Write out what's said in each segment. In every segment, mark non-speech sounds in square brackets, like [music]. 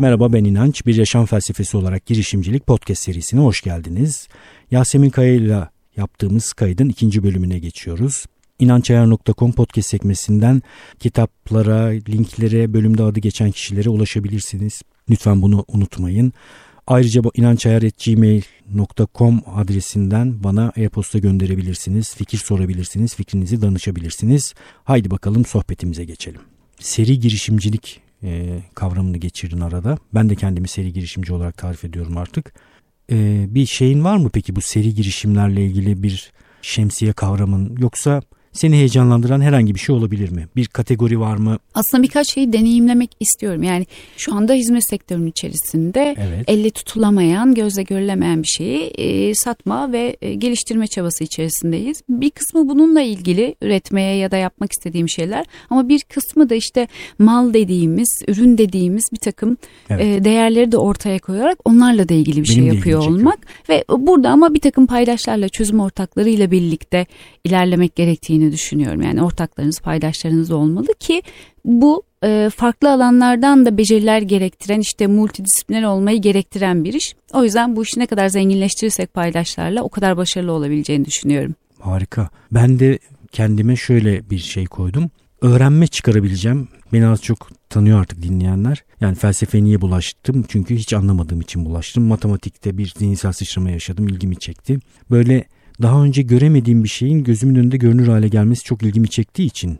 Merhaba ben İnanç. Bir yaşam felsefesi olarak girişimcilik podcast serisine hoş geldiniz. Yasemin Kaya ile yaptığımız kaydın ikinci bölümüne geçiyoruz. İnançayar.com podcast sekmesinden kitaplara, linklere, bölümde adı geçen kişilere ulaşabilirsiniz. Lütfen bunu unutmayın. Ayrıca inançayar.gmail.com adresinden bana e-posta gönderebilirsiniz, fikir sorabilirsiniz, fikrinizi danışabilirsiniz. Haydi bakalım sohbetimize geçelim. Seri girişimcilik e, kavramını geçirdin arada. Ben de kendimi seri girişimci olarak tarif ediyorum artık. E, bir şeyin var mı peki bu seri girişimlerle ilgili bir şemsiye kavramın yoksa seni heyecanlandıran herhangi bir şey olabilir mi? Bir kategori var mı? Aslında birkaç şeyi deneyimlemek istiyorum. Yani şu anda hizmet sektörünün içerisinde evet. elle tutulamayan, gözle görülemeyen bir şeyi e, satma ve e, geliştirme çabası içerisindeyiz. Bir kısmı bununla ilgili üretmeye ya da yapmak istediğim şeyler ama bir kısmı da işte mal dediğimiz, ürün dediğimiz bir takım evet. e, değerleri de ortaya koyarak onlarla da ilgili bir Benim şey yapıyor olmak ve burada ama bir takım paydaşlarla, çözüm ortaklarıyla birlikte ilerlemek gerektiğini düşünüyorum. Yani ortaklarınız, paydaşlarınız olmalı ki bu e, farklı alanlardan da beceriler gerektiren işte multidisipliner olmayı gerektiren bir iş. O yüzden bu işi ne kadar zenginleştirirsek paydaşlarla o kadar başarılı olabileceğini düşünüyorum. Harika. Ben de kendime şöyle bir şey koydum. Öğrenme çıkarabileceğim. Beni az çok tanıyor artık dinleyenler. Yani felsefeye niye bulaştım? Çünkü hiç anlamadığım için bulaştım. Matematikte bir zihinsel sıçrama yaşadım. ilgimi çekti. Böyle daha önce göremediğim bir şeyin gözümün önünde görünür hale gelmesi çok ilgimi çektiği için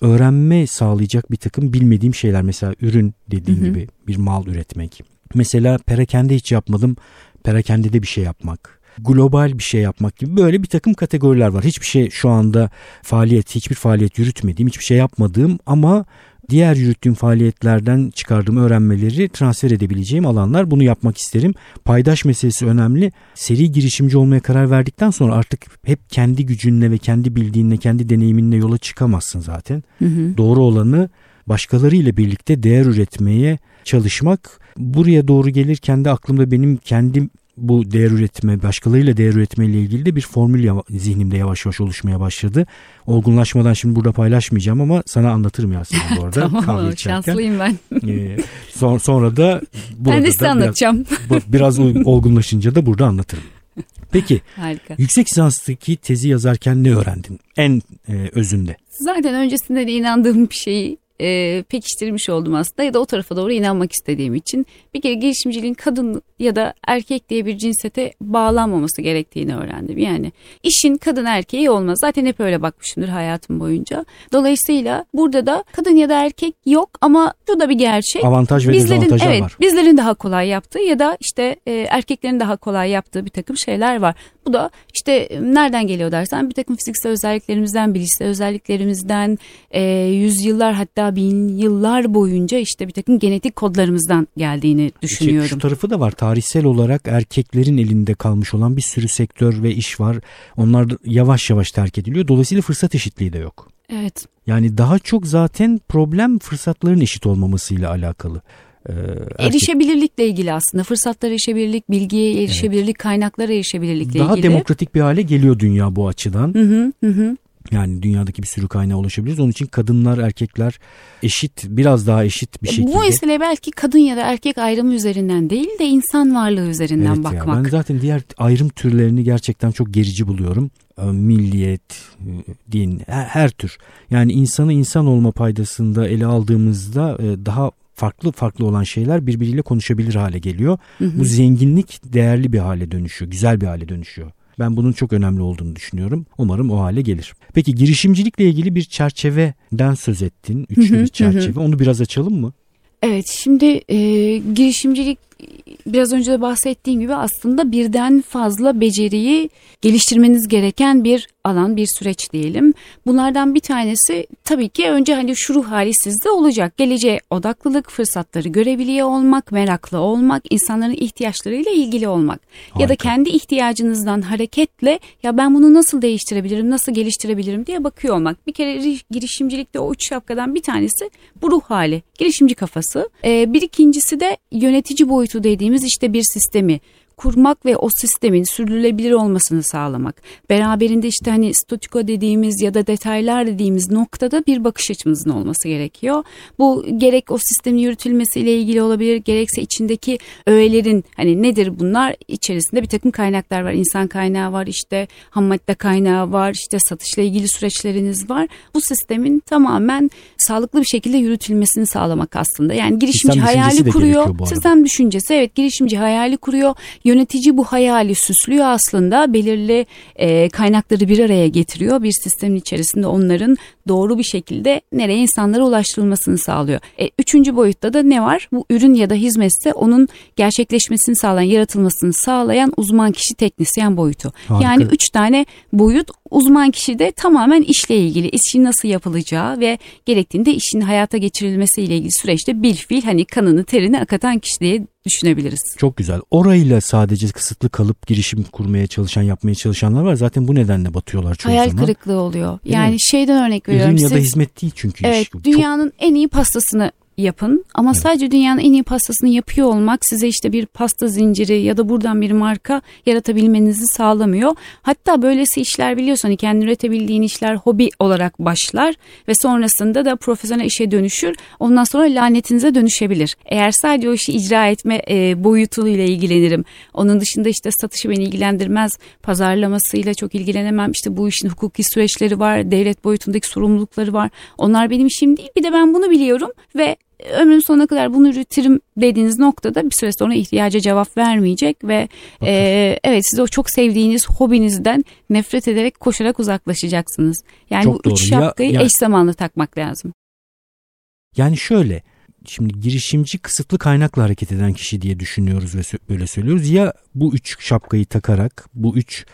öğrenme sağlayacak bir takım bilmediğim şeyler mesela ürün dediğim hı hı. gibi bir mal üretmek. Mesela perakende hiç yapmadım. Perakende bir şey yapmak. Global bir şey yapmak gibi böyle bir takım kategoriler var. Hiçbir şey şu anda faaliyet, hiçbir faaliyet yürütmediğim, hiçbir şey yapmadığım ama diğer yürüttüğüm faaliyetlerden çıkardığım öğrenmeleri transfer edebileceğim alanlar. Bunu yapmak isterim. Paydaş meselesi önemli. Seri girişimci olmaya karar verdikten sonra artık hep kendi gücünle ve kendi bildiğinle, kendi deneyiminle yola çıkamazsın zaten. Hı hı. Doğru olanı başkalarıyla birlikte değer üretmeye çalışmak. Buraya doğru gelirken de aklımda benim kendim bu değer üretme, başkalarıyla değer üretme ile ilgili de bir formül yava, zihnimde yavaş yavaş oluşmaya başladı. Olgunlaşmadan şimdi burada paylaşmayacağım ama sana anlatırım Yasemin bu arada. [laughs] tamam şanslıyım ben. ee, son, sonra da burada ben de size da anlatacağım. Biraz, biraz olgunlaşınca da burada anlatırım. Peki Harika. yüksek lisanstaki tezi yazarken ne öğrendin en e, özünde? Zaten öncesinde de inandığım bir şeyi e, pekiştirmiş oldum aslında ya da o tarafa doğru inanmak istediğim için bir kere girişimciliğin kadın ya da erkek diye bir cinsete bağlanmaması gerektiğini öğrendim. Yani işin kadın erkeği olmaz. Zaten hep öyle bakmışımdır hayatım boyunca. Dolayısıyla burada da kadın ya da erkek yok ama şu da bir gerçek. Avantaj ve bizlerin, evet, var. Bizlerin daha kolay yaptığı ya da işte e, erkeklerin daha kolay yaptığı bir takım şeyler var. Bu da işte nereden geliyor dersen bir takım fiziksel özelliklerimizden, bilişsel özelliklerimizden, e, yüzyıllar hatta bin yıllar boyunca işte bir takım genetik kodlarımızdan geldiğini düşünüyorum. Şu tarafı da var. Tarihsel olarak erkeklerin elinde kalmış olan bir sürü sektör ve iş var. Onlar yavaş yavaş terk ediliyor. Dolayısıyla fırsat eşitliği de yok. Evet. Yani daha çok zaten problem fırsatların eşit olmamasıyla alakalı. Ee, erkek... Erişebilirlikle ilgili aslında fırsatlara erişebilirlik, bilgiye erişebilirlik, evet. kaynaklara erişebilirlikle Daha ilgili. Daha demokratik bir hale geliyor dünya bu açıdan. Hı hı hı. Yani dünyadaki bir sürü kaynağa ulaşabiliriz. Onun için kadınlar, erkekler eşit, biraz daha eşit bir şekilde. Bu mesele belki kadın ya da erkek ayrımı üzerinden değil de insan varlığı üzerinden evet bakmak. Ya, ben zaten diğer ayrım türlerini gerçekten çok gerici buluyorum. Ee, milliyet, e, din, her, her tür. Yani insanı insan olma paydasında ele aldığımızda e, daha farklı farklı olan şeyler birbiriyle konuşabilir hale geliyor. Hı hı. Bu zenginlik değerli bir hale dönüşüyor, güzel bir hale dönüşüyor. Ben bunun çok önemli olduğunu düşünüyorum. Umarım o hale gelir. Peki girişimcilikle ilgili bir çerçeveden söz ettin. Üçlü bir çerçeve. Onu biraz açalım mı? Evet şimdi e, girişimcilik biraz önce de bahsettiğim gibi aslında birden fazla beceriyi geliştirmeniz gereken bir alan, bir süreç diyelim. Bunlardan bir tanesi tabii ki önce hani şu ruh hali sizde olacak. Geleceğe odaklılık, fırsatları görebiliyor olmak, meraklı olmak, insanların ihtiyaçlarıyla ilgili olmak. Harika. Ya da kendi ihtiyacınızdan hareketle ya ben bunu nasıl değiştirebilirim, nasıl geliştirebilirim diye bakıyor olmak. Bir kere girişimcilikte o üç şapkadan bir tanesi bu ruh hali, girişimci kafası. Ee, bir ikincisi de yönetici boyutu dediğimiz işte bir sistemi kurmak ve o sistemin sürdürülebilir olmasını sağlamak. Beraberinde işte hani statiko dediğimiz ya da detaylar dediğimiz noktada bir bakış açımızın olması gerekiyor. Bu gerek o sistemin yürütülmesiyle ilgili olabilir, gerekse içindeki öğelerin hani nedir bunlar? içerisinde bir takım kaynaklar var. İnsan kaynağı var, işte ham madde kaynağı var, işte satışla ilgili süreçleriniz var. Bu sistemin tamamen sağlıklı bir şekilde yürütülmesini sağlamak aslında. Yani girişimci sistem hayali kuruyor. Sistem düşüncesi evet girişimci hayali kuruyor. Yönetici bu hayali süslüyor aslında. Belirli e, kaynakları bir araya getiriyor. Bir sistemin içerisinde onların doğru bir şekilde nereye insanlara ulaştırılmasını sağlıyor. E, üçüncü boyutta da ne var? Bu ürün ya da hizmetse onun gerçekleşmesini sağlayan, yaratılmasını sağlayan uzman kişi teknisyen boyutu. Harika. Yani üç tane boyut uzman kişi de tamamen işle ilgili, işin nasıl yapılacağı ve gerektiğinde işin hayata geçirilmesiyle ilgili süreçte bil fil hani kanını terini akatan kişi diye düşünebiliriz. Çok güzel. Orayla sadece kısıtlı kalıp girişim kurmaya çalışan, yapmaya çalışanlar var. Zaten bu nedenle batıyorlar çoğu Hayal zaman. Hayal kırıklığı oluyor. Yani şeyden örnek veriyorum. Ürün ya da hizmet değil çünkü. Evet, iş. dünyanın Çok... en iyi pastasını yapın ama evet. sadece dünyanın en iyi pastasını yapıyor olmak size işte bir pasta zinciri ya da buradan bir marka yaratabilmenizi sağlamıyor. Hatta böylesi işler biliyorsun hani kendi üretebildiğin işler hobi olarak başlar ve sonrasında da profesyonel işe dönüşür. Ondan sonra lanetinize dönüşebilir. Eğer sadece o işi icra etme e, boyutuyla ilgilenirim. Onun dışında işte satışı beni ilgilendirmez. Pazarlamasıyla çok ilgilenemem. İşte bu işin hukuki süreçleri var. Devlet boyutundaki sorumlulukları var. Onlar benim işim değil. Bir de ben bunu biliyorum ve ömrün sonuna kadar bunu üretirim dediğiniz noktada bir süre sonra ihtiyaca cevap vermeyecek ve e, evet siz o çok sevdiğiniz hobinizden nefret ederek koşarak uzaklaşacaksınız. Yani çok bu doğru. üç şapkayı ya, ya, eş zamanlı takmak lazım. Yani şöyle şimdi girişimci kısıtlı kaynakla hareket eden kişi diye düşünüyoruz ve böyle söylüyoruz. Ya bu üç şapkayı takarak bu üç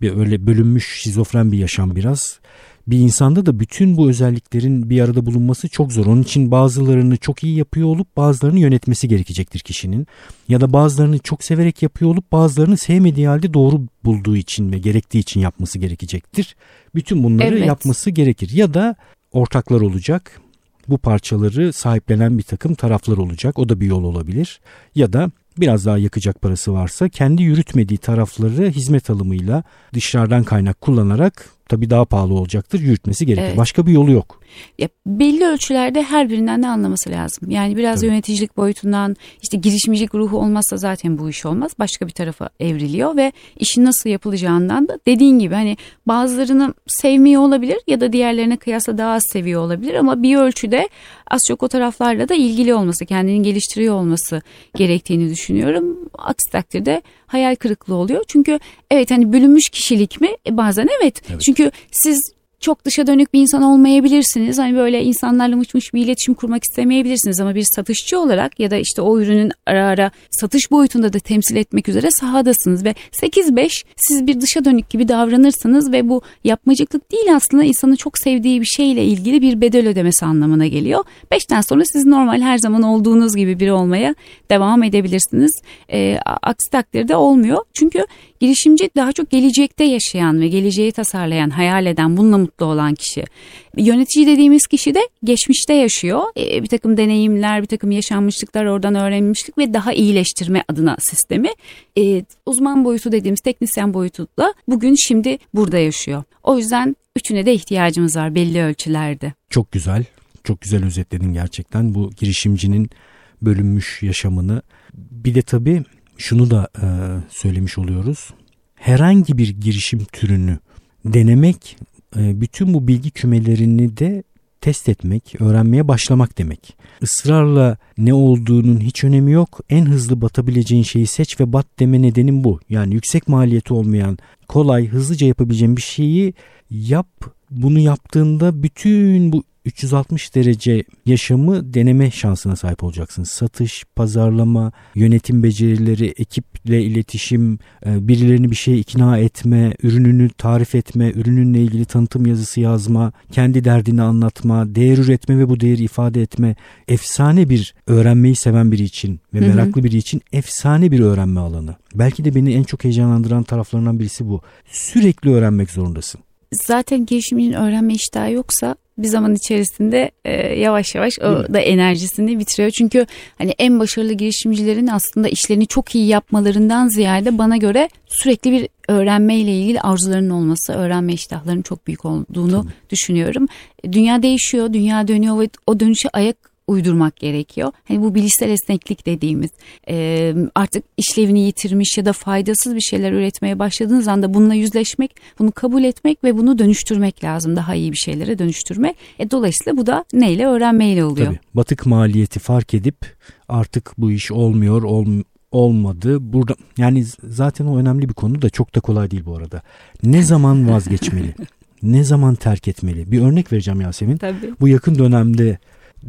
bir öyle bölünmüş şizofren bir yaşam biraz bir insanda da bütün bu özelliklerin bir arada bulunması çok zor. Onun için bazılarını çok iyi yapıyor olup bazılarını yönetmesi gerekecektir kişinin. Ya da bazılarını çok severek yapıyor olup bazılarını sevmediği halde doğru bulduğu için ve gerektiği için yapması gerekecektir. Bütün bunları evet. yapması gerekir. Ya da ortaklar olacak. Bu parçaları sahiplenen bir takım taraflar olacak. O da bir yol olabilir. Ya da biraz daha yakacak parası varsa kendi yürütmediği tarafları hizmet alımıyla dışarıdan kaynak kullanarak tabii daha pahalı olacaktır yürütmesi gerekir. Evet. Başka bir yolu yok. Ya belli ölçülerde her birinden ne anlaması lazım. Yani biraz Tabii. yöneticilik boyutundan işte girişimcilik ruhu olmazsa zaten bu iş olmaz. Başka bir tarafa evriliyor ve işin nasıl yapılacağından da dediğin gibi hani bazılarını sevmiyor olabilir ya da diğerlerine kıyasla daha az seviyor olabilir ama bir ölçüde az çok o taraflarla da ilgili olması, kendini geliştiriyor olması gerektiğini düşünüyorum. Aksi takdirde hayal kırıklığı oluyor. Çünkü evet hani bölünmüş kişilik mi? E bazen evet. evet. Çünkü siz çok dışa dönük bir insan olmayabilirsiniz. Hani böyle insanlarla mıç bir iletişim kurmak istemeyebilirsiniz ama bir satışçı olarak ya da işte o ürünün ara ara satış boyutunda da temsil etmek üzere sahadasınız ve 8-5 siz bir dışa dönük gibi davranırsanız ve bu yapmacıklık değil aslında insanın çok sevdiği bir şeyle ilgili bir bedel ödemesi anlamına geliyor. 5'ten sonra siz normal her zaman olduğunuz gibi biri olmaya devam edebilirsiniz. E, aksi takdirde olmuyor. Çünkü girişimci daha çok gelecekte yaşayan ve geleceği tasarlayan, hayal eden, bununla mutlu olan kişi. Yönetici dediğimiz kişi de geçmişte yaşıyor. E, bir takım deneyimler, bir takım yaşanmışlıklar oradan öğrenmişlik ve daha iyileştirme adına sistemi. E, uzman boyutu dediğimiz teknisyen boyutuyla bugün şimdi burada yaşıyor. O yüzden üçüne de ihtiyacımız var belli ölçülerde. Çok güzel. Çok güzel özetledin gerçekten bu girişimcinin bölünmüş yaşamını. Bir de tabii şunu da e, söylemiş oluyoruz. Herhangi bir girişim türünü denemek bütün bu bilgi kümelerini de test etmek, öğrenmeye başlamak demek. Israrla ne olduğunun hiç önemi yok. En hızlı batabileceğin şeyi seç ve bat deme nedenim bu. Yani yüksek maliyeti olmayan, kolay, hızlıca yapabileceğin bir şeyi yap. Bunu yaptığında bütün bu 360 derece yaşamı deneme şansına sahip olacaksın. Satış, pazarlama, yönetim becerileri, ekiple iletişim, e, birilerini bir şeye ikna etme, ürününü tarif etme, ürününle ilgili tanıtım yazısı yazma, kendi derdini anlatma, değer üretme ve bu değeri ifade etme. Efsane bir öğrenmeyi seven biri için ve meraklı biri için efsane bir öğrenme alanı. Belki de beni en çok heyecanlandıran taraflarından birisi bu. Sürekli öğrenmek zorundasın. Zaten girişimcinin öğrenme iştahı yoksa bir zaman içerisinde e, yavaş yavaş o da enerjisini bitiriyor. Çünkü hani en başarılı girişimcilerin aslında işlerini çok iyi yapmalarından ziyade bana göre sürekli bir öğrenme ile ilgili arzularının olması, öğrenme iştahlarının çok büyük olduğunu Tabii. düşünüyorum. Dünya değişiyor, dünya dönüyor ve o dönüşe ayak uydurmak gerekiyor. Hani bu bilişsel esneklik dediğimiz e, artık işlevini yitirmiş ya da faydasız bir şeyler üretmeye başladığınız anda bununla yüzleşmek, bunu kabul etmek ve bunu dönüştürmek lazım. Daha iyi bir şeylere dönüştürmek. E, dolayısıyla bu da neyle? Öğrenmeyle oluyor. Tabii. Batık maliyeti fark edip artık bu iş olmuyor, ol, olmadı. Burada yani zaten o önemli bir konu da çok da kolay değil bu arada. Ne zaman vazgeçmeli? [laughs] ne zaman terk etmeli? Bir örnek vereceğim Yasemin. Tabii. Bu yakın dönemde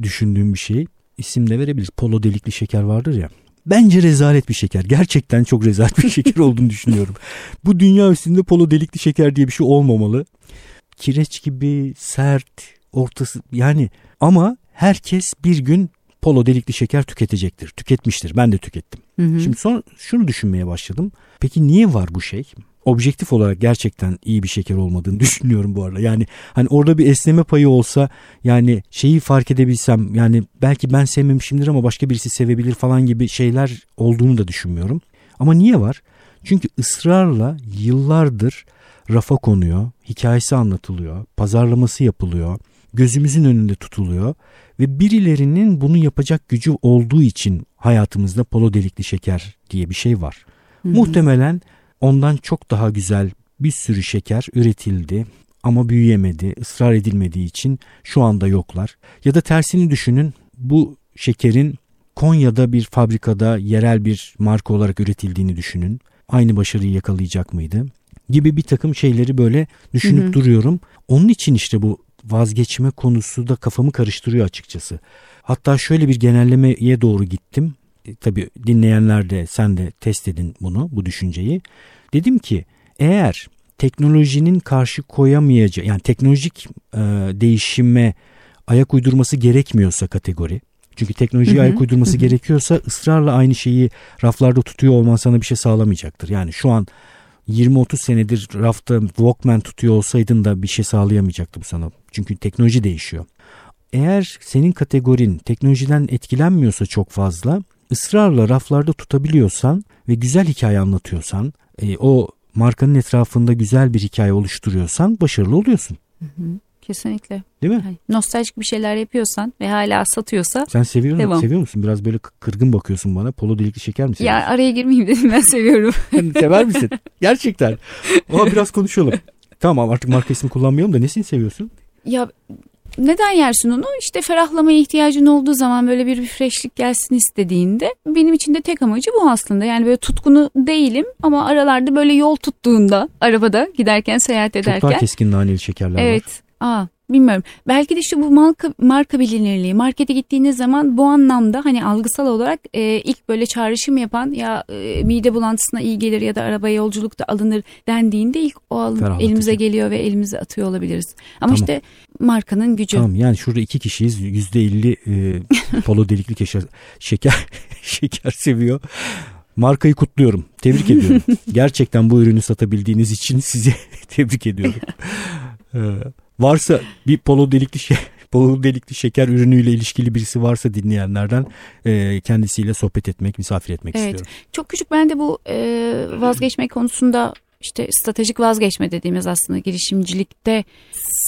düşündüğüm bir şey. İsim de verebiliriz. Polo delikli şeker vardır ya. Bence rezalet bir şeker. Gerçekten çok rezalet bir [laughs] şeker olduğunu düşünüyorum. Bu dünya üstünde polo delikli şeker diye bir şey olmamalı. Kireç gibi sert, ortası yani ama herkes bir gün polo delikli şeker tüketecektir. Tüketmiştir. Ben de tükettim. Hı hı. Şimdi son şunu düşünmeye başladım. Peki niye var bu şey? Objektif olarak gerçekten iyi bir şeker olmadığını [laughs] düşünüyorum bu arada. Yani hani orada bir esneme payı olsa yani şeyi fark edebilsem yani belki ben sevmemişimdir ama başka birisi sevebilir falan gibi şeyler olduğunu da düşünmüyorum. Ama niye var? Çünkü ısrarla yıllardır rafa konuyor, hikayesi anlatılıyor, pazarlaması yapılıyor, gözümüzün önünde tutuluyor ve birilerinin bunu yapacak gücü olduğu için hayatımızda polo delikli şeker diye bir şey var. Hı hı. Muhtemelen Ondan çok daha güzel bir sürü şeker üretildi ama büyüyemedi, ısrar edilmediği için şu anda yoklar. Ya da tersini düşünün bu şekerin Konya'da bir fabrikada yerel bir marka olarak üretildiğini düşünün. Aynı başarıyı yakalayacak mıydı? Gibi bir takım şeyleri böyle düşünüp hı hı. duruyorum. Onun için işte bu vazgeçme konusu da kafamı karıştırıyor açıkçası. Hatta şöyle bir genellemeye doğru gittim. E, tabii dinleyenler de sen de test edin bunu bu düşünceyi. Dedim ki eğer teknolojinin karşı koyamayacağı yani teknolojik e, değişime ayak uydurması gerekmiyorsa kategori çünkü teknolojiye ayak uydurması gerekiyorsa ısrarla aynı şeyi raflarda tutuyor olman sana bir şey sağlamayacaktır. Yani şu an 20-30 senedir rafta Walkman tutuyor olsaydın da bir şey sağlayamayacaktı bu sana. Çünkü teknoloji değişiyor. Eğer senin kategorin teknolojiden etkilenmiyorsa çok fazla ısrarla raflarda tutabiliyorsan ve güzel hikaye anlatıyorsan, e, o markanın etrafında güzel bir hikaye oluşturuyorsan başarılı oluyorsun. Hı hı. Kesinlikle. Değil mi? Yani nostaljik bir şeyler yapıyorsan ve hala satıyorsa Sen seviyor, devam. seviyor musun? Biraz böyle kırgın bakıyorsun bana. Polo delikli şeker mi seviyorsun? Ya araya girmeyeyim dedim ben seviyorum. [laughs] Sever misin? Gerçekten. Ama biraz konuşalım. Tamam artık marka ismi kullanmayalım da nesini seviyorsun? Ya neden yersin onu? İşte ferahlamaya ihtiyacın olduğu zaman böyle bir freshlik gelsin istediğinde benim için de tek amacı bu aslında. Yani böyle tutkunu değilim ama aralarda böyle yol tuttuğunda arabada giderken seyahat ederken. Çok daha keskin naneli şekerler evet, var. Evet. Aa, bilmiyorum. Belki de işte bu marka, marka bilinirliği. Markete gittiğiniz zaman bu anlamda hani algısal olarak e, ilk böyle çağrışım yapan ya e, mide bulantısına iyi gelir ya da araba yolculukta alınır dendiğinde ilk o alın, elimize geliyor ve elimize atıyor olabiliriz. Ama tamam. işte markanın gücü. Tamam yani şurada iki kişiyiz. Yüzde elli e, [laughs] polo delikli şeker, şeker, [laughs] şeker seviyor. Markayı kutluyorum. Tebrik ediyorum. [laughs] Gerçekten bu ürünü satabildiğiniz için sizi tebrik ediyorum. Varsa bir polo delikli şey [laughs] polo delikli şeker ürünüyle ilişkili birisi varsa dinleyenlerden e, kendisiyle sohbet etmek, misafir etmek evet. istiyorum. Çok küçük ben de bu e, vazgeçme konusunda işte stratejik vazgeçme dediğimiz aslında girişimcilikte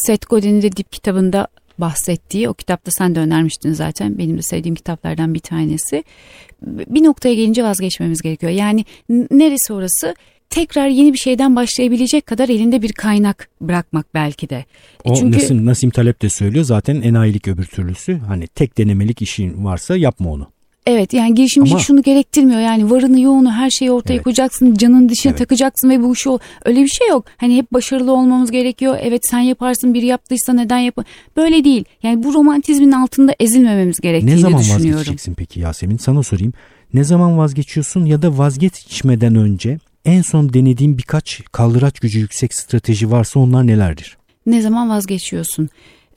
Seth Godin'in de dip kitabında bahsettiği o kitapta sen de önermiştin zaten benim de sevdiğim kitaplardan bir tanesi. Bir noktaya gelince vazgeçmemiz gerekiyor. Yani neresi orası? Tekrar yeni bir şeyden başlayabilecek kadar elinde bir kaynak bırakmak belki de. O Çünkü... Nasim, Nasim Talep de söylüyor zaten enayilik öbür türlüsü. Hani tek denemelik işin varsa yapma onu. Evet yani girişimcilik Ama, şunu gerektirmiyor yani varını yoğunu her şeyi ortaya evet. koyacaksın canın dışına evet. takacaksın ve bu işi öyle bir şey yok. Hani hep başarılı olmamız gerekiyor evet sen yaparsın biri yaptıysa neden yap böyle değil yani bu romantizmin altında ezilmememiz gerektiğini düşünüyorum. Ne zaman vazgeçeceksin peki Yasemin sana sorayım ne zaman vazgeçiyorsun ya da vazgeçmeden önce en son denediğin birkaç kaldıraç gücü yüksek strateji varsa onlar nelerdir? Ne zaman vazgeçiyorsun?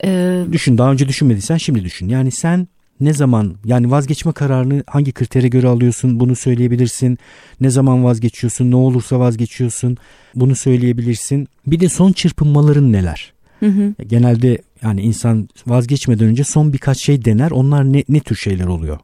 Ee... Düşün daha önce düşünmediysen şimdi düşün. Yani sen Ne zaman yani vazgeçme kararını hangi kritere göre alıyorsun bunu söyleyebilirsin. Ne zaman vazgeçiyorsun ne olursa vazgeçiyorsun bunu söyleyebilirsin. Bir de son çırpınmaların neler? Hı hı. Genelde yani insan vazgeçmeden önce son birkaç şey dener. Onlar ne, ne tür şeyler oluyor?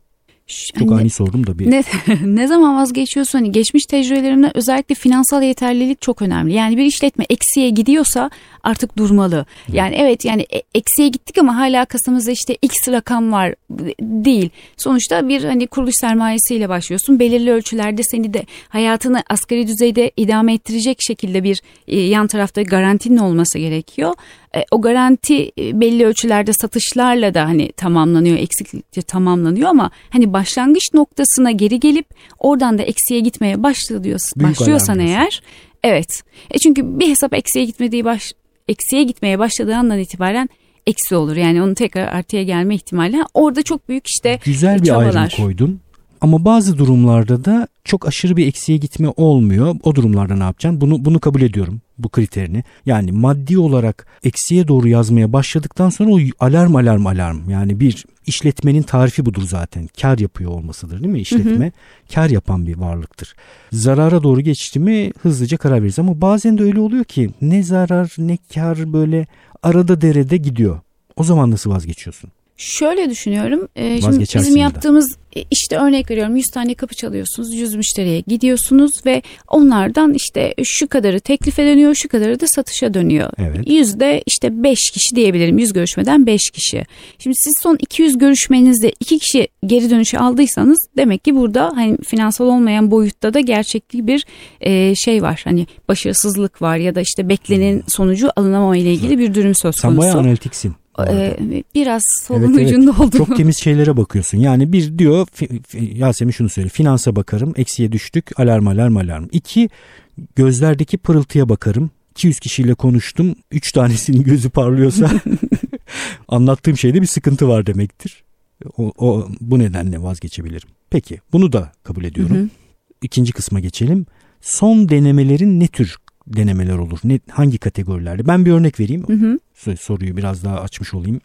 Çok hani, ani sordum da bir. Ne, [laughs] ne zaman vazgeçiyorsun? Hani geçmiş tecrübelerinde özellikle finansal yeterlilik çok önemli. Yani bir işletme eksiye gidiyorsa artık durmalı. Yani evet yani e, eksiye gittik ama hala kasamızda işte x rakam var değil. Sonuçta bir hani kuruluş sermayesiyle başlıyorsun. Belirli ölçülerde seni de hayatını asgari düzeyde idame ettirecek şekilde bir e, yan tarafta garantinin olması gerekiyor. E, o garanti belli ölçülerde satışlarla da hani tamamlanıyor, eksiklikçe tamamlanıyor ama hani başlangıç noktasına geri gelip oradan da eksiye gitmeye başlıyorsan, başlıyorsan eğer evet. E çünkü bir hesap eksiye gitmediği baş eksiye gitmeye başladığı andan itibaren eksi olur. Yani onun tekrar artıya gelme ihtimali. Orada çok büyük işte Güzel bir çabalar. ayrım koydun. Ama bazı durumlarda da çok aşırı bir eksiye gitme olmuyor. O durumlarda ne yapacaksın? Bunu bunu kabul ediyorum bu kriterini. Yani maddi olarak eksiye doğru yazmaya başladıktan sonra o alarm alarm alarm. Yani bir işletmenin tarifi budur zaten. Kar yapıyor olmasıdır değil mi işletme? Hı hı. Kar yapan bir varlıktır. Zarara doğru geçti mi hızlıca karar veririz. Ama bazen de öyle oluyor ki ne zarar ne kar böyle arada derede gidiyor. O zaman nasıl vazgeçiyorsun? Şöyle düşünüyorum. E, şimdi bizim yaptığımız e, işte örnek veriyorum 100 tane kapı çalıyorsunuz 100 müşteriye gidiyorsunuz ve onlardan işte şu kadarı teklife dönüyor şu kadarı da satışa dönüyor. Evet. Yüzde işte 5 kişi diyebilirim 100 görüşmeden 5 kişi. Şimdi siz son 200 görüşmenizde 2 kişi geri dönüşü aldıysanız demek ki burada hani finansal olmayan boyutta da gerçekli bir e, şey var. Hani başarısızlık var ya da işte beklenenin hmm. sonucu alınamama ile ilgili bir durum söz konusu. Sen bayağı analitiksin. Ee, biraz solun evet, ucunda evet. oldum. Çok temiz şeylere bakıyorsun. Yani bir diyor Yasemin şunu söyle. Finansa bakarım. Eksiye düştük. Alarm alarm alarm. İki gözlerdeki pırıltıya bakarım. 200 kişiyle konuştum. 3 tanesinin gözü parlıyorsa [laughs] anlattığım şeyde bir sıkıntı var demektir. O, o bu nedenle vazgeçebilirim. Peki bunu da kabul ediyorum. Hı hı. İkinci kısma geçelim. Son denemelerin ne tür denemeler olur? Ne, hangi kategorilerde? Ben bir örnek vereyim. Hı hı. Soruyu biraz daha açmış olayım.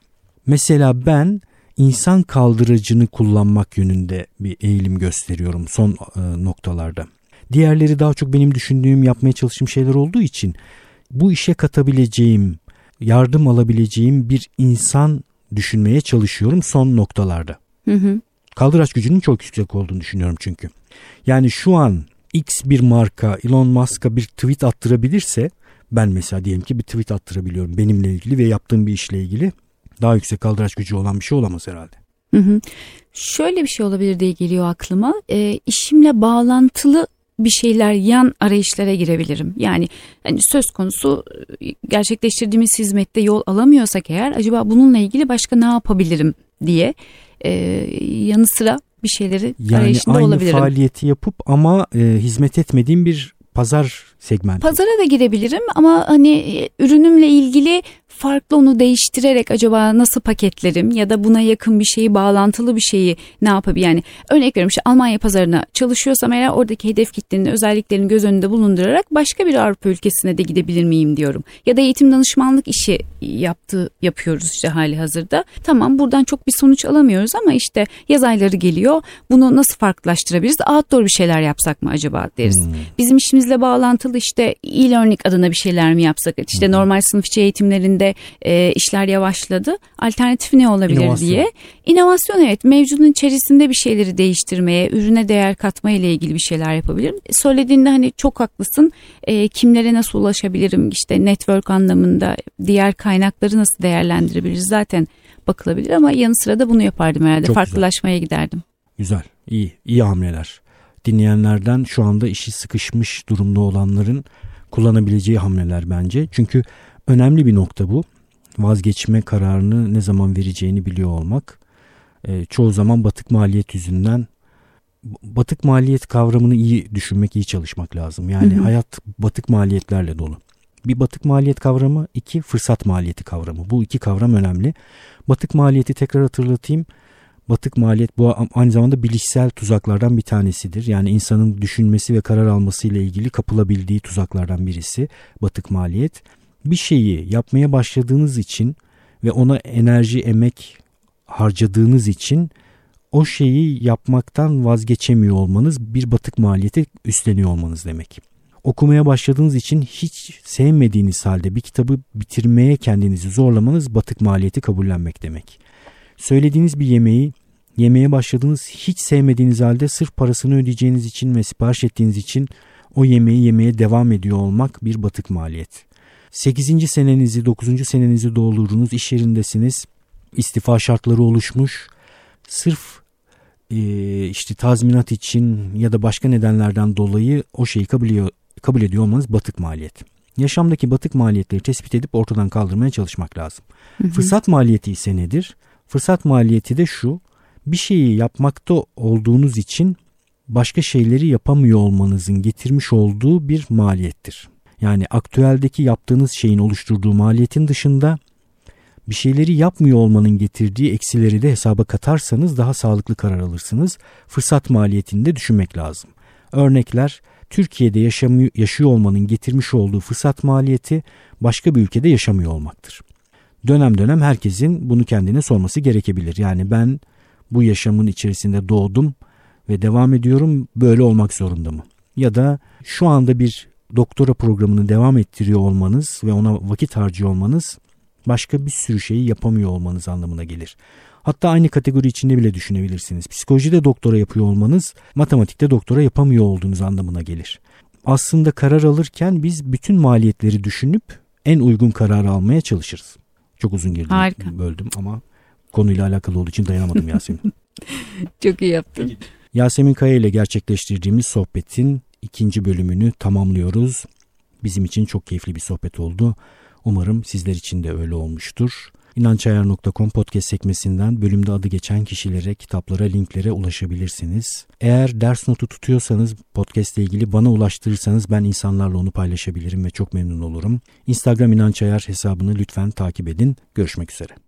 Mesela ben insan kaldırıcını kullanmak yönünde bir eğilim gösteriyorum son e, noktalarda. Diğerleri daha çok benim düşündüğüm, yapmaya çalıştığım şeyler olduğu için bu işe katabileceğim, yardım alabileceğim bir insan düşünmeye çalışıyorum son noktalarda. Hı hı. Kaldıraç gücünün çok yüksek olduğunu düşünüyorum çünkü. Yani şu an X bir marka Elon Musk'a bir tweet attırabilirse ben mesela diyelim ki bir tweet attırabiliyorum benimle ilgili ve yaptığım bir işle ilgili daha yüksek kaldıraç gücü olan bir şey olamaz herhalde. Hı hı. Şöyle bir şey olabilir diye geliyor aklıma. E, işimle bağlantılı bir şeyler yan arayışlara girebilirim. Yani hani söz konusu e, gerçekleştirdiğimiz hizmette yol alamıyorsak eğer acaba bununla ilgili başka ne yapabilirim diye e, yanı sıra bir şeyleri yani arayışında olabilirim. Yani aynı faaliyeti yapıp ama e, hizmet etmediğim bir pazar segmenti. Pazara da girebilirim ama hani e, ürünümle ilgili farklı onu değiştirerek acaba nasıl paketlerim ya da buna yakın bir şeyi bağlantılı bir şeyi ne yapabilirim yani örnek veriyorum işte Almanya pazarına çalışıyorsam eğer oradaki hedef kitlenin özelliklerini göz önünde bulundurarak başka bir Avrupa ülkesine de gidebilir miyim diyorum. Ya da eğitim danışmanlık işi yaptı yapıyoruz işte hali hazırda. Tamam buradan çok bir sonuç alamıyoruz ama işte yaz ayları geliyor. Bunu nasıl farklılaştırabiliriz? Outdoor bir şeyler yapsak mı acaba deriz. Hmm. bizim işimizle bağlantılı işte e-learning adına bir şeyler mi yapsak? İşte hmm. normal sınıf içi eğitimlerinde de e, işler yavaşladı. Alternatif ne olabilir İnovasyon. diye. İnovasyon evet mevcudun içerisinde bir şeyleri değiştirmeye, ürüne değer katma ile ilgili bir şeyler yapabilirim. Söylediğinde hani çok haklısın. E, kimlere nasıl ulaşabilirim? İşte network anlamında diğer kaynakları nasıl değerlendirebiliriz? Zaten bakılabilir ama yanı sıra da bunu yapardım herhalde. Çok Farklılaşmaya güzel. giderdim. Güzel, iyi, iyi hamleler. Dinleyenlerden şu anda işi sıkışmış durumda olanların kullanabileceği hamleler bence. Çünkü Önemli bir nokta bu. Vazgeçme kararını ne zaman vereceğini biliyor olmak. E, çoğu zaman batık maliyet yüzünden batık maliyet kavramını iyi düşünmek, iyi çalışmak lazım. Yani hı hı. hayat batık maliyetlerle dolu. Bir batık maliyet kavramı, iki fırsat maliyeti kavramı. Bu iki kavram önemli. Batık maliyeti tekrar hatırlatayım. Batık maliyet bu aynı zamanda bilişsel tuzaklardan bir tanesidir. Yani insanın düşünmesi ve karar alması ile ilgili kapılabildiği tuzaklardan birisi batık maliyet bir şeyi yapmaya başladığınız için ve ona enerji, emek harcadığınız için o şeyi yapmaktan vazgeçemiyor olmanız bir batık maliyeti üstleniyor olmanız demek. Okumaya başladığınız için hiç sevmediğiniz halde bir kitabı bitirmeye kendinizi zorlamanız batık maliyeti kabullenmek demek. Söylediğiniz bir yemeği yemeye başladığınız hiç sevmediğiniz halde sırf parasını ödeyeceğiniz için ve sipariş ettiğiniz için o yemeği yemeye devam ediyor olmak bir batık maliyet. 8. senenizi 9. senenizi doldurduğunuz iş yerindesiniz. İstifa şartları oluşmuş. Sırf e, işte tazminat için ya da başka nedenlerden dolayı o şeyi kabul ediyor, kabul ediyor olmanız batık maliyet. Yaşamdaki batık maliyetleri tespit edip ortadan kaldırmaya çalışmak lazım. Hı hı. Fırsat maliyeti ise nedir? Fırsat maliyeti de şu. Bir şeyi yapmakta olduğunuz için başka şeyleri yapamıyor olmanızın getirmiş olduğu bir maliyettir. Yani aktüeldeki yaptığınız şeyin oluşturduğu maliyetin dışında bir şeyleri yapmıyor olmanın getirdiği eksileri de hesaba katarsanız daha sağlıklı karar alırsınız. Fırsat maliyetini de düşünmek lazım. Örnekler Türkiye'de yaşamıyor, yaşıyor olmanın getirmiş olduğu fırsat maliyeti başka bir ülkede yaşamıyor olmaktır. Dönem dönem herkesin bunu kendine sorması gerekebilir. Yani ben bu yaşamın içerisinde doğdum ve devam ediyorum böyle olmak zorunda mı? Ya da şu anda bir doktora programını devam ettiriyor olmanız ve ona vakit harcıyor olmanız başka bir sürü şeyi yapamıyor olmanız anlamına gelir. Hatta aynı kategori içinde bile düşünebilirsiniz. Psikolojide doktora yapıyor olmanız matematikte doktora yapamıyor olduğunuz anlamına gelir. Aslında karar alırken biz bütün maliyetleri düşünüp en uygun kararı almaya çalışırız. Çok uzun girdim, Harika. böldüm ama konuyla alakalı olduğu için dayanamadım Yasemin. [laughs] Çok iyi yaptın. Yasemin Kaya ile gerçekleştirdiğimiz sohbetin ikinci bölümünü tamamlıyoruz. Bizim için çok keyifli bir sohbet oldu. Umarım sizler için de öyle olmuştur. İnançayar.com podcast sekmesinden bölümde adı geçen kişilere, kitaplara, linklere ulaşabilirsiniz. Eğer ders notu tutuyorsanız podcast ile ilgili bana ulaştırırsanız ben insanlarla onu paylaşabilirim ve çok memnun olurum. Instagram İnançayar hesabını lütfen takip edin. Görüşmek üzere.